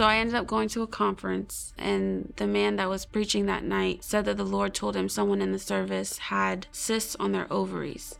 So I ended up going to a conference, and the man that was preaching that night said that the Lord told him someone in the service had cysts on their ovaries.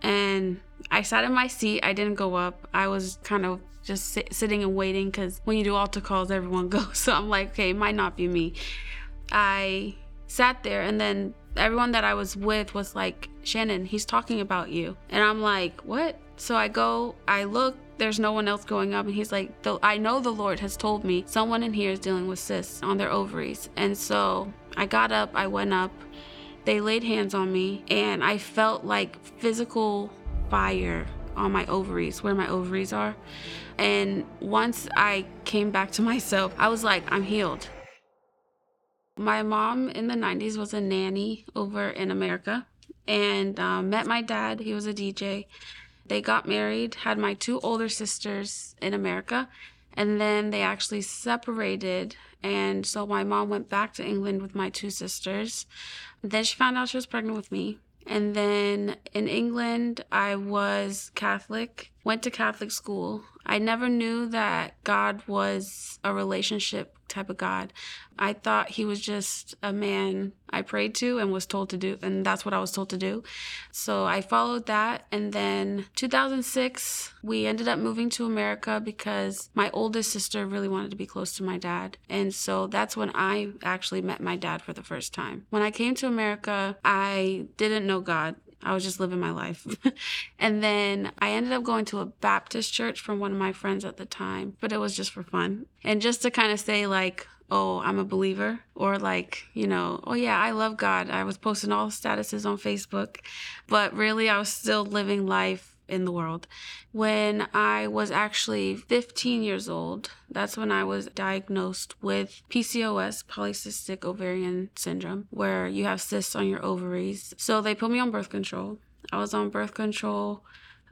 And I sat in my seat. I didn't go up. I was kind of just sit, sitting and waiting because when you do altar calls, everyone goes. So I'm like, okay, it might not be me. I sat there, and then everyone that I was with was like, Shannon, he's talking about you. And I'm like, what? So I go, I look, there's no one else going up. And he's like, I know the Lord has told me someone in here is dealing with cysts on their ovaries. And so I got up, I went up, they laid hands on me, and I felt like physical fire on my ovaries, where my ovaries are. And once I came back to myself, I was like, I'm healed. My mom in the 90s was a nanny over in America and um, met my dad. He was a DJ. They got married, had my two older sisters in America, and then they actually separated. And so my mom went back to England with my two sisters. Then she found out she was pregnant with me. And then in England, I was Catholic, went to Catholic school. I never knew that God was a relationship type of God. I thought he was just a man I prayed to and was told to do, and that's what I was told to do. So I followed that. And then 2006, we ended up moving to America because my oldest sister really wanted to be close to my dad. And so that's when I actually met my dad for the first time. When I came to America, I didn't know God. I was just living my life. and then I ended up going to a Baptist church from one of my friends at the time, but it was just for fun. And just to kind of say, like, oh, I'm a believer, or like, you know, oh yeah, I love God. I was posting all statuses on Facebook, but really I was still living life in the world. When I was actually 15 years old, that's when I was diagnosed with PCOS, polycystic ovarian syndrome, where you have cysts on your ovaries. So they put me on birth control. I was on birth control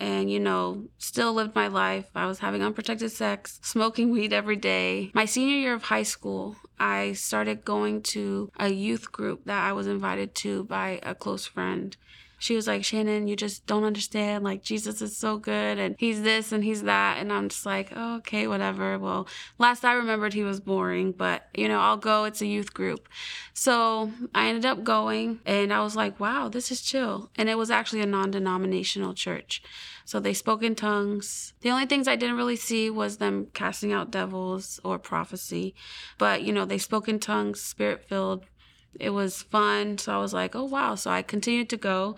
and you know still lived my life i was having unprotected sex smoking weed every day my senior year of high school i started going to a youth group that i was invited to by a close friend she was like, Shannon, you just don't understand. Like, Jesus is so good and he's this and he's that. And I'm just like, oh, okay, whatever. Well, last I remembered, he was boring, but you know, I'll go. It's a youth group. So I ended up going and I was like, wow, this is chill. And it was actually a non denominational church. So they spoke in tongues. The only things I didn't really see was them casting out devils or prophecy. But, you know, they spoke in tongues, spirit filled it was fun. So I was like, oh, wow. So I continued to go.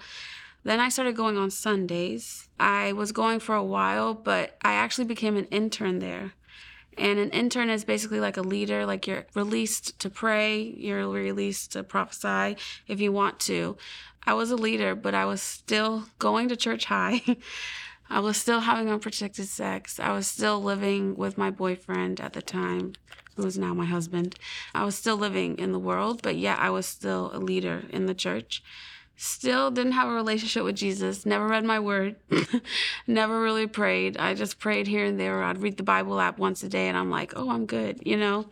Then I started going on Sundays. I was going for a while, but I actually became an intern there. And an intern is basically like a leader, like you're released to pray, you're released to prophesy if you want to. I was a leader, but I was still going to church high. I was still having unprotected sex. I was still living with my boyfriend at the time who is now my husband. I was still living in the world, but yet I was still a leader in the church. Still didn't have a relationship with Jesus, never read my word, never really prayed. I just prayed here and there. I'd read the Bible app once a day and I'm like, oh, I'm good, you know?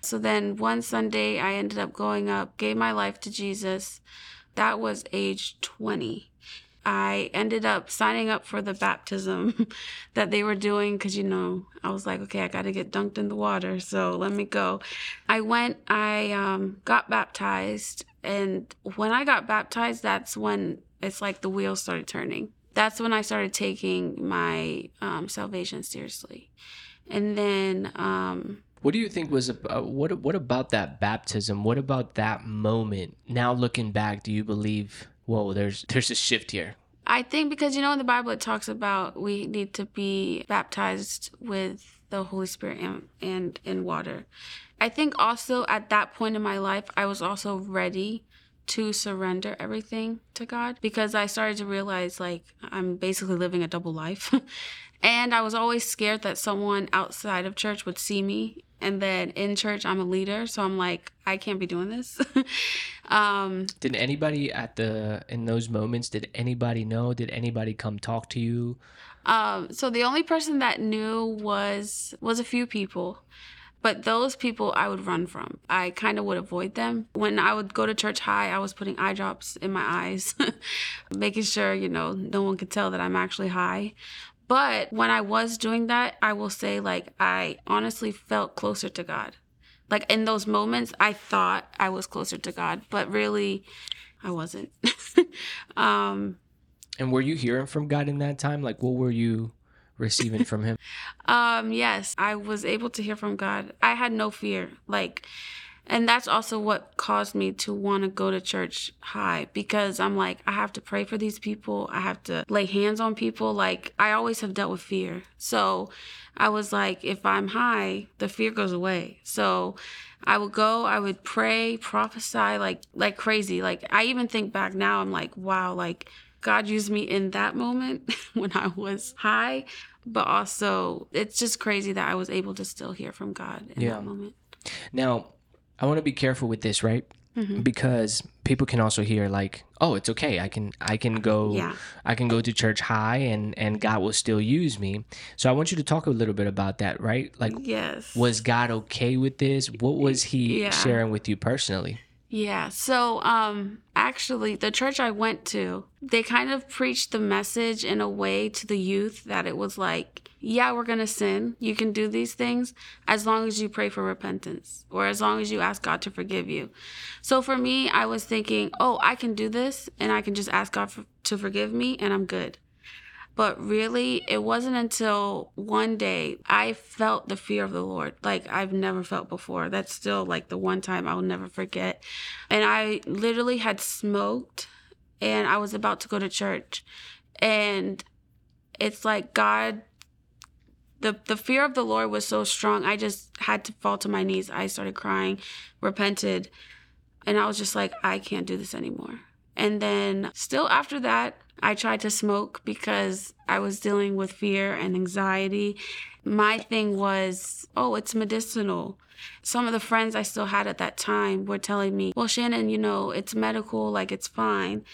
So then one Sunday, I ended up going up, gave my life to Jesus. That was age 20. I ended up signing up for the baptism that they were doing because, you know, I was like, okay, I got to get dunked in the water. So let me go. I went, I um, got baptized. And when I got baptized, that's when it's like the wheels started turning. That's when I started taking my um, salvation seriously. And then. Um, what do you think was uh, what? What about that baptism? What about that moment? Now looking back, do you believe whoa, there's there's a shift here. I think because you know in the Bible it talks about we need to be baptized with the Holy Spirit and, and in water. I think also at that point in my life I was also ready to surrender everything to God because I started to realize like I'm basically living a double life. and I was always scared that someone outside of church would see me and then in church i'm a leader so i'm like i can't be doing this um, did anybody at the in those moments did anybody know did anybody come talk to you um, so the only person that knew was was a few people but those people I would run from. I kind of would avoid them. When I would go to church high, I was putting eye drops in my eyes, making sure, you know, no one could tell that I'm actually high. But when I was doing that, I will say, like, I honestly felt closer to God. Like, in those moments, I thought I was closer to God, but really, I wasn't. um, and were you hearing from God in that time? Like, what were you receiving from Him? um, yes, I was able to hear from God. I had no fear. Like, and that's also what caused me to want to go to church high because I'm like, I have to pray for these people. I have to lay hands on people. Like, I always have dealt with fear. So I was like, if I'm high, the fear goes away. So I would go, I would pray, prophesy like like crazy. Like I even think back now, I'm like, wow, like God used me in that moment when I was high, but also it's just crazy that I was able to still hear from God in Yeah. that moment. Now, I want to be careful with this, right? Mhm. Because people can also hear like, "Oh, it's okay. I can I can go Yeah. I can go to church high and and God will still use me." So I want you to talk a little bit about that, right? Like Yes. was God okay with this? What was he Yeah. sharing with you personally? Yeah. So, um, actually, the church I went to, they kind of preached the message in a way to the youth that it was like, yeah, we're going to sin. You can do these things as long as you pray for repentance or as long as you ask God to forgive you. So, for me, I was thinking, oh, I can do this and I can just ask God for, to forgive me and I'm good. But really, it wasn't until one day I felt the fear of the Lord like I've never felt before. That's still like the one time I'll never forget. And I literally had smoked and I was about to go to church. And it's like God the the fear of the Lord was so strong. I just had to fall to my knees. I started crying, repented, and I was just like I can't do this anymore. And then still after that, I tried to smoke because I was dealing with fear and anxiety. My thing was, oh, it's medicinal. Some of the friends I still had at that time were telling me, well, Shannon, you know, it's medical, like it's fine.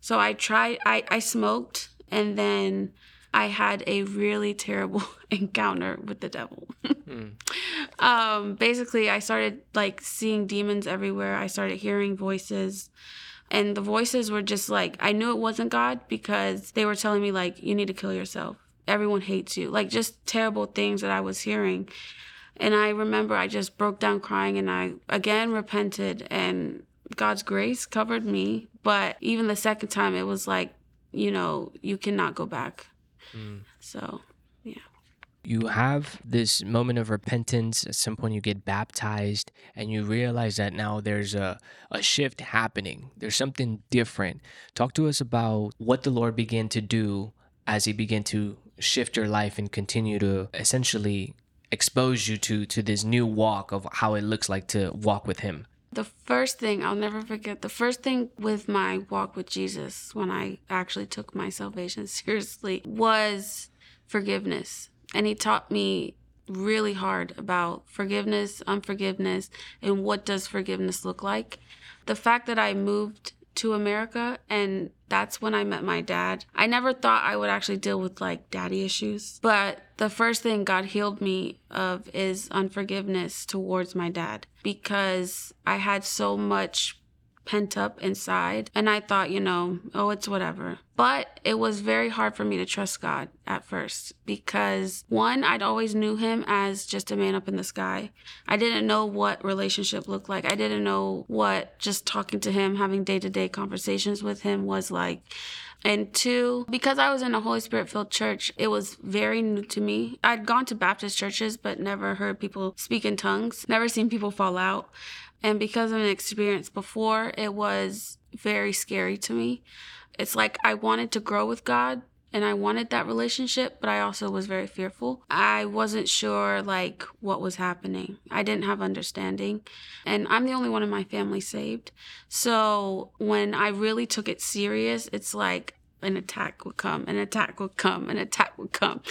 So I tried, I, I smoked, and then I had a really terrible encounter with the devil. Mm. um, basically, I started like seeing demons everywhere. I started hearing voices. And the voices were just like, I knew it wasn't God because they were telling me, like, you need to kill yourself. Everyone hates you. Like, just terrible things that I was hearing. And I remember I just broke down crying and I again repented, and God's grace covered me. But even the second time, it was like, you know, you cannot go back. Mm. So, you have this moment of repentance at some point you get baptized and you realize that now there's a, a shift happening. There's something different. Talk to us about what the lord began to do as he began to shift your life and continue to essentially expose you to to this new walk of how it looks like to walk with him. The first thing I'll never forget, the first thing with my walk with Jesus when I actually took my salvation seriously was forgiveness. And he taught me really hard about forgiveness, unforgiveness, and what does forgiveness look like. The fact that I moved to America and that's when I met my dad. I never thought I would actually deal with like daddy issues, but the first thing God healed me of is unforgiveness towards my dad because I had so much pent up inside and I thought, you know, oh, it's whatever. But it was very hard for me to trust God at first because one, I'd always knew him as just a man up in the sky. I didn't know what relationship looked like. I didn't know what just talking to him, having day-to-day conversations with him was like. And two, because I was in a Holy Spirit filled church, it was very new to me. I'd gone to Baptist churches, but never heard people speak in tongues, never seen people fall out. And because of an experience before, it was very scary to me. It's like I wanted to grow with God and I wanted that relationship, but I also was very fearful. I wasn't sure like what was happening. I didn't have understanding. And I'm the only one in my family saved. So when I really took it serious, it's like an attack would come, an attack would come, an attack would come.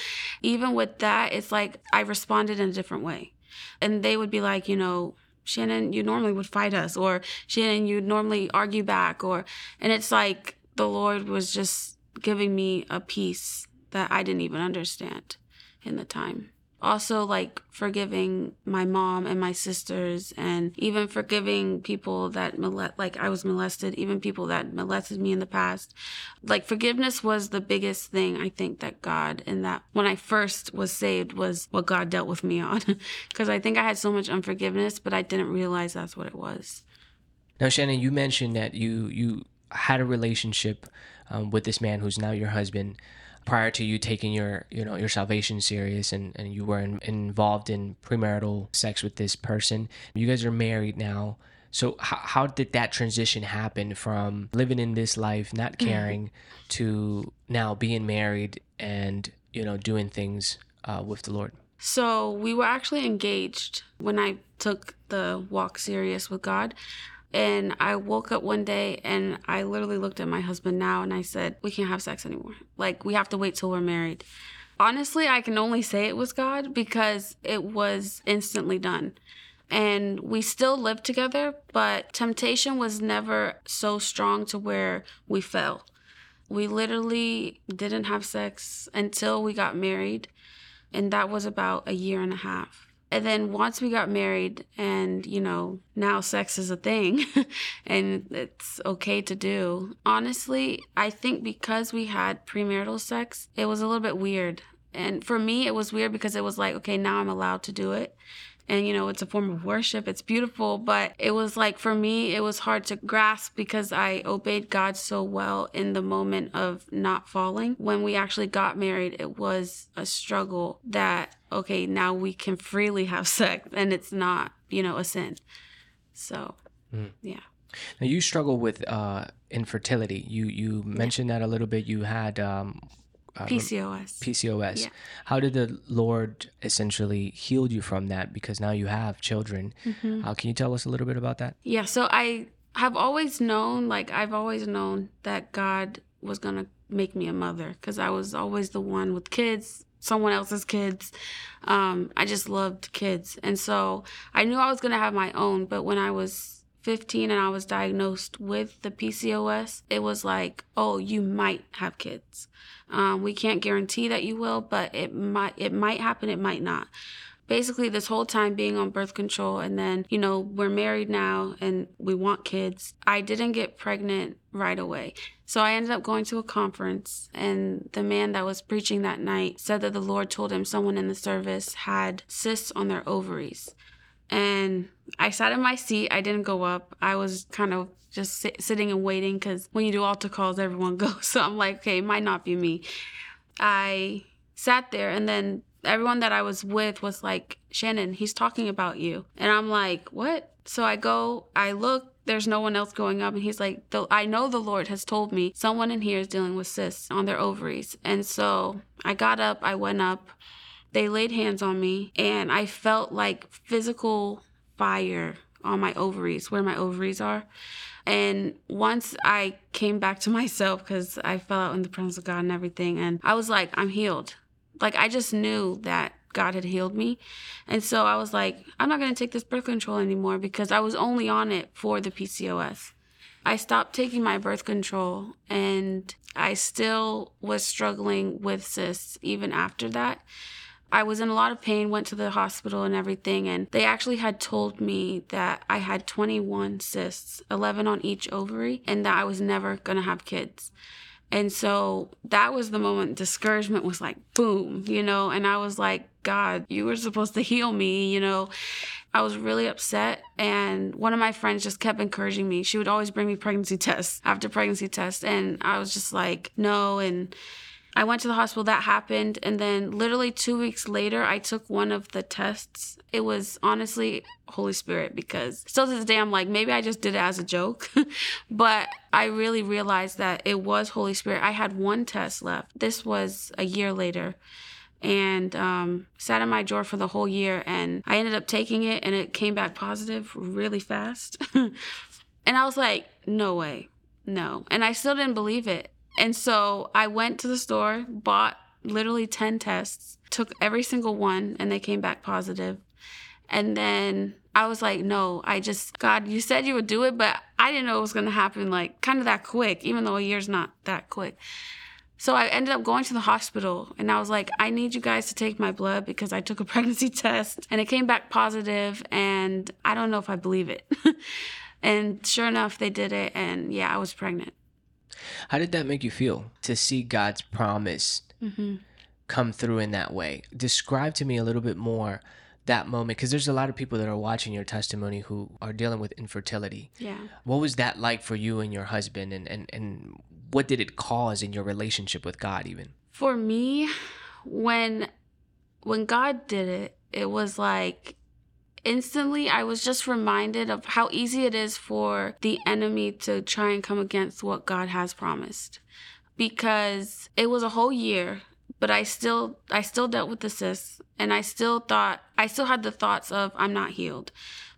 Even with that, it's like I responded in a different way. And they would be like, you know, Shannon, you normally would fight us, or Shannon, you'd normally argue back, or, and it's like the Lord was just giving me a peace that I didn't even understand in the time. Also like forgiving my mom and my sisters and even forgiving people that like I was molested even people that molested me in the past. Like forgiveness was the biggest thing I think that God and that when I first was saved was what God dealt with me on. Because I think I had so much unforgiveness but I didn't realize that's what it was. Now Shannon you mentioned that you you had a relationship um, with this man who's now your husband prior to you taking your you know your salvation serious and, and you were in, involved in premarital sex with this person you guys are married now so how, how did that transition happen from living in this life not mm-hmm. caring mm-hmm. to now being married and you know doing things uh, with the lord so we were actually engaged when i took the walk serious with god and I woke up one day and I literally looked at my husband now and I said, We can't have sex anymore. Like, we have to wait till we're married. Honestly, I can only say it was God because it was instantly done. And we still lived together, but temptation was never so strong to where we fell. We literally didn't have sex until we got married, and that was about a year and a half. And then once we got married, and you know, now sex is a thing and it's okay to do. Honestly, I think because we had premarital sex, it was a little bit weird. And for me, it was weird because it was like, okay, now I'm allowed to do it and you know it's a form of worship it's beautiful but it was like for me it was hard to grasp because i obeyed god so well in the moment of not falling when we actually got married it was a struggle that okay now we can freely have sex and it's not you know a sin so mm. yeah now you struggle with uh, infertility. You you mentioned yeah. that a little bit. You had um, uh, PCOS. PCOS. Yeah. How did the Lord essentially heal you from that? Because now you have children. Mm-hmm. Uh, can you tell us a little bit about that? Yeah. So I have always known, like I've always known that God was gonna make me a mother because I was always the one with kids, someone else's kids. Um, I just loved kids, and so I knew I was gonna have my own. But when I was 15 and I was diagnosed with the PCOS, it was like, oh, you might have kids. Um, we can't guarantee that you will, but it might it might happen, it might not. Basically, this whole time being on birth control, and then you know we're married now and we want kids. I didn't get pregnant right away. So I ended up going to a conference, and the man that was preaching that night said that the Lord told him someone in the service had cysts on their ovaries. And I sat in my seat. I didn't go up. I was kind of just sit, sitting and waiting because when you do altar calls, everyone goes. So I'm like, okay, it might not be me. I sat there, and then everyone that I was with was like, Shannon, he's talking about you. And I'm like, what? So I go, I look, there's no one else going up. And he's like, I know the Lord has told me someone in here is dealing with cysts on their ovaries. And so I got up, I went up. They laid hands on me, and I felt like physical fire on my ovaries, where my ovaries are. And once I came back to myself, because I fell out in the presence of God and everything, and I was like, I'm healed. Like, I just knew that God had healed me. And so I was like, I'm not going to take this birth control anymore because I was only on it for the PCOS. I stopped taking my birth control and I still was struggling with cysts even after that. I was in a lot of pain, went to the hospital and everything, and they actually had told me that I had 21 cysts, 11 on each ovary, and that I was never gonna have kids. And so that was the moment discouragement was like, boom, you know, and I was like, God, you were supposed to heal me, you know. I was really upset, and one of my friends just kept encouraging me. She would always bring me pregnancy tests after pregnancy tests, and I was just like, no, and I went to the hospital, that happened. And then literally two weeks later, I took one of the tests. It was honestly Holy Spirit because still to this day, I'm like, maybe I just did it as a joke. but I really realized that it was Holy Spirit. I had one test left. This was a year later and um, sat in my drawer for the whole year. And I ended up taking it, and it came back positive really fast. and I was like, no way, no. And I still didn't believe it. And so I went to the store, bought literally 10 tests, took every single one, and they came back positive. And then I was like, no, I just, God, you said you would do it, but I didn't know it was going to happen like kind of that quick, even though a year's not that quick. So I ended up going to the hospital and I was like, I need you guys to take my blood because I took a pregnancy test and it came back positive and I don't know if I believe it. and sure enough, they did it and yeah, I was pregnant. How did that make you feel to see God's promise hmm come through in that way? Describe to me a little bit more that moment because there's a lot of people that are watching your testimony who are dealing with infertility. Yeah. What was that like for you and your husband and and, and what did it cause in your relationship with God even? For me, when when God did it, it was like instantly I was just reminded of how easy it is for the enemy to try and come against what God has promised. Because it was a whole year, but I still I still dealt with the cysts and I still thought I still had the thoughts of I'm not healed.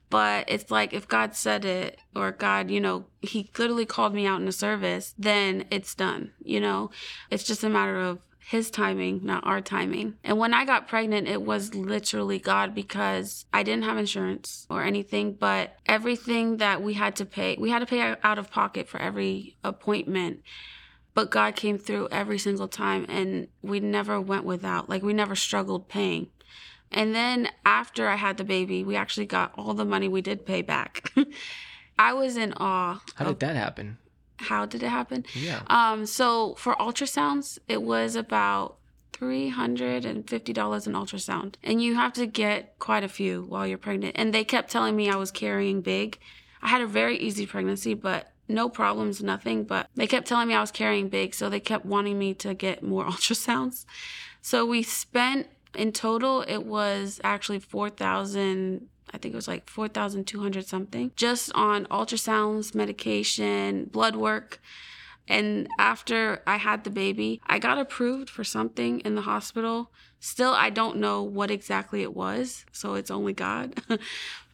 But it's like if God said it or God, you know, he literally called me out in the service, then it's done, you know. It's just a matter of his timing, not our timing. And when I got pregnant, it was literally God because I didn't have insurance or anything, but everything that we had to pay, we had to pay out of pocket for every appointment. But God came through every single time and we never went without. Like we never struggled paying. And then after I had the baby, we actually got all the money we did pay back. I was in awe. How did that happen? How did it happen? Yeah. Um, so for ultrasounds, it was about three hundred and fifty dollars an ultrasound, and you have to get quite a few while you're pregnant. And they kept telling me I was carrying big. I had a very easy pregnancy, but no problems, nothing. But they kept telling me I was carrying big, so they kept wanting me to get more ultrasounds. So we spent in total, it was actually four thousand. I think it was like 4,200 something just on ultrasounds, medication, blood work. And after I had the baby, I got approved for something in the hospital. Still, I don't know what exactly it was, so it's only God.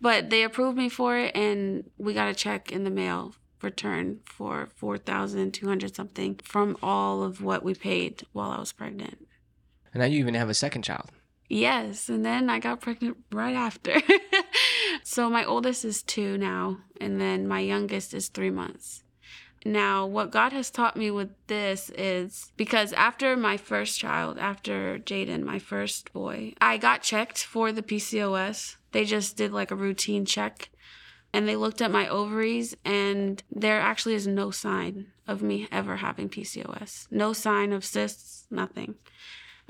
but they approved me for it, and we got a check in the mail return for 4,200 something from all of what we paid while I was pregnant. And now you even have a second child. Yes, and then I got pregnant right after. so my oldest is two now, and then my youngest is three months. Now, what God has taught me with this is because after my first child, after Jaden, my first boy, I got checked for the PCOS. They just did like a routine check and they looked at my ovaries, and there actually is no sign of me ever having PCOS. No sign of cysts, nothing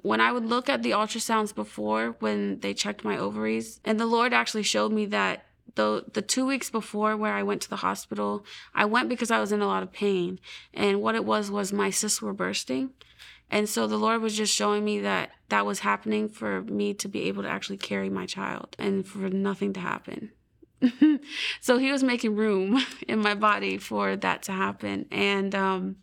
when I would look at the ultrasounds before when they checked my ovaries, and the Lord actually showed me that the the two weeks before where I went to the hospital, I went because I was in a lot of pain, and what it was was my cysts were bursting, and so the Lord was just showing me that that was happening for me to be able to actually carry my child and for nothing to happen. so he was making room in my body for that to happen, and um,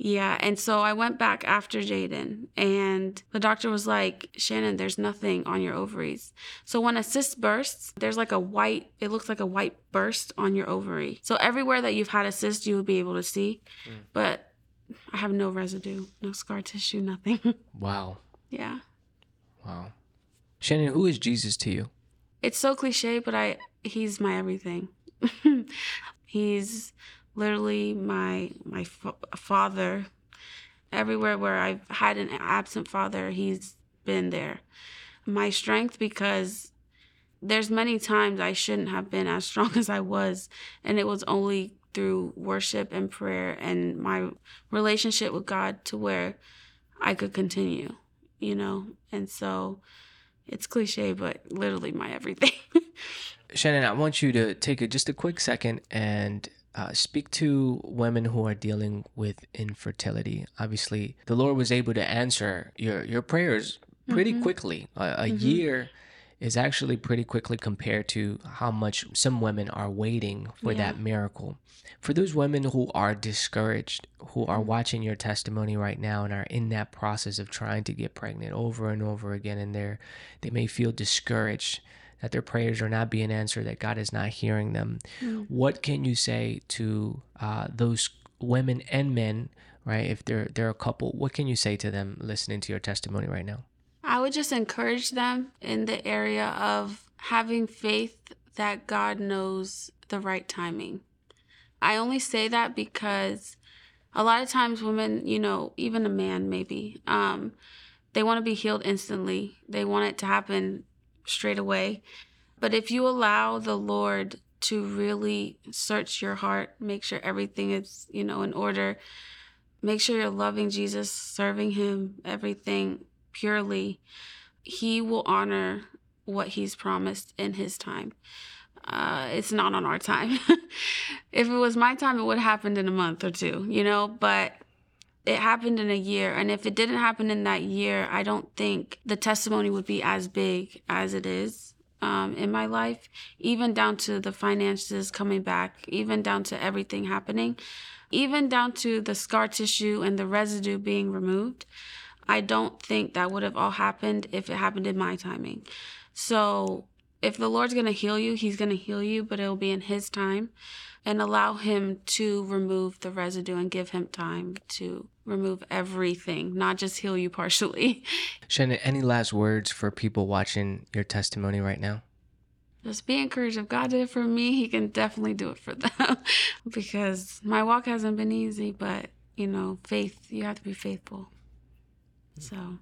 yeah, and so I went back after Jaden, and the doctor was like, Shannon, there's nothing on your ovaries. So when a cyst bursts, there's like a white, it looks like a white burst on your ovary. So everywhere that you've had a cyst, you would be able to see, Mm. but I have no residue, no scar tissue, nothing. Wow. yeah. Wow. Shannon, who is Jesus to you? It's so cliche, but I, he's my everything. he's literally my my fa- father. Everywhere where i've had an absent father he's been there. My strength because there's many times i shouldn't have been as strong as i was and it was only through worship and prayer and my relationship with god to where i could continue you know? And so it's cliche but literally my everything. Shannon, I want you to take a, just a quick second and uh, speak to women who are dealing with infertility. Obviously, the Lord was able to answer your, your prayers pretty Mhm. quickly. A, a Mhm. year is actually pretty quickly compared to how much some women are waiting for Yeah. that miracle. For those women who are discouraged, who are Mhm. watching your testimony right now and are in that process of trying to get pregnant over and over again, and they're they may feel discouraged that their prayers are not being answered, that God is not hearing them. Mm. What can you say to uh, those women and men, right? If they're they're a couple, what can you say to them listening to your testimony right now? I would just encourage them in the area of having faith that God knows the right timing. I only say that because a lot of times women, you know, even a man maybe, um, they want to be healed instantly. They want it to happen straight away. But if you allow the Lord to really search your heart, make sure everything is, you know, in order, make sure you're loving Jesus, serving him, everything purely, he will honor what he's promised in his time. Uh, it's not on our time. if it was my time, it would have happened in a month or two, you know, but it happened in a year. And if it didn't happen in that year, I don't think the testimony would be as big as it is um, in my life, even down to the finances coming back, even down to everything happening, even down to the scar tissue and the residue being removed. I don't think that would have all happened if it happened in my timing. So, if the Lord's going to heal you, He's going to heal you, but it'll be in His time. And allow Him to remove the residue and give Him time to remove everything, not just heal you partially. Shannon, any last words for people watching your testimony right now? Just be encouraged. If God did it for me, He can definitely do it for them. because my walk hasn't been easy, but you know, faith, you have to be faithful. So.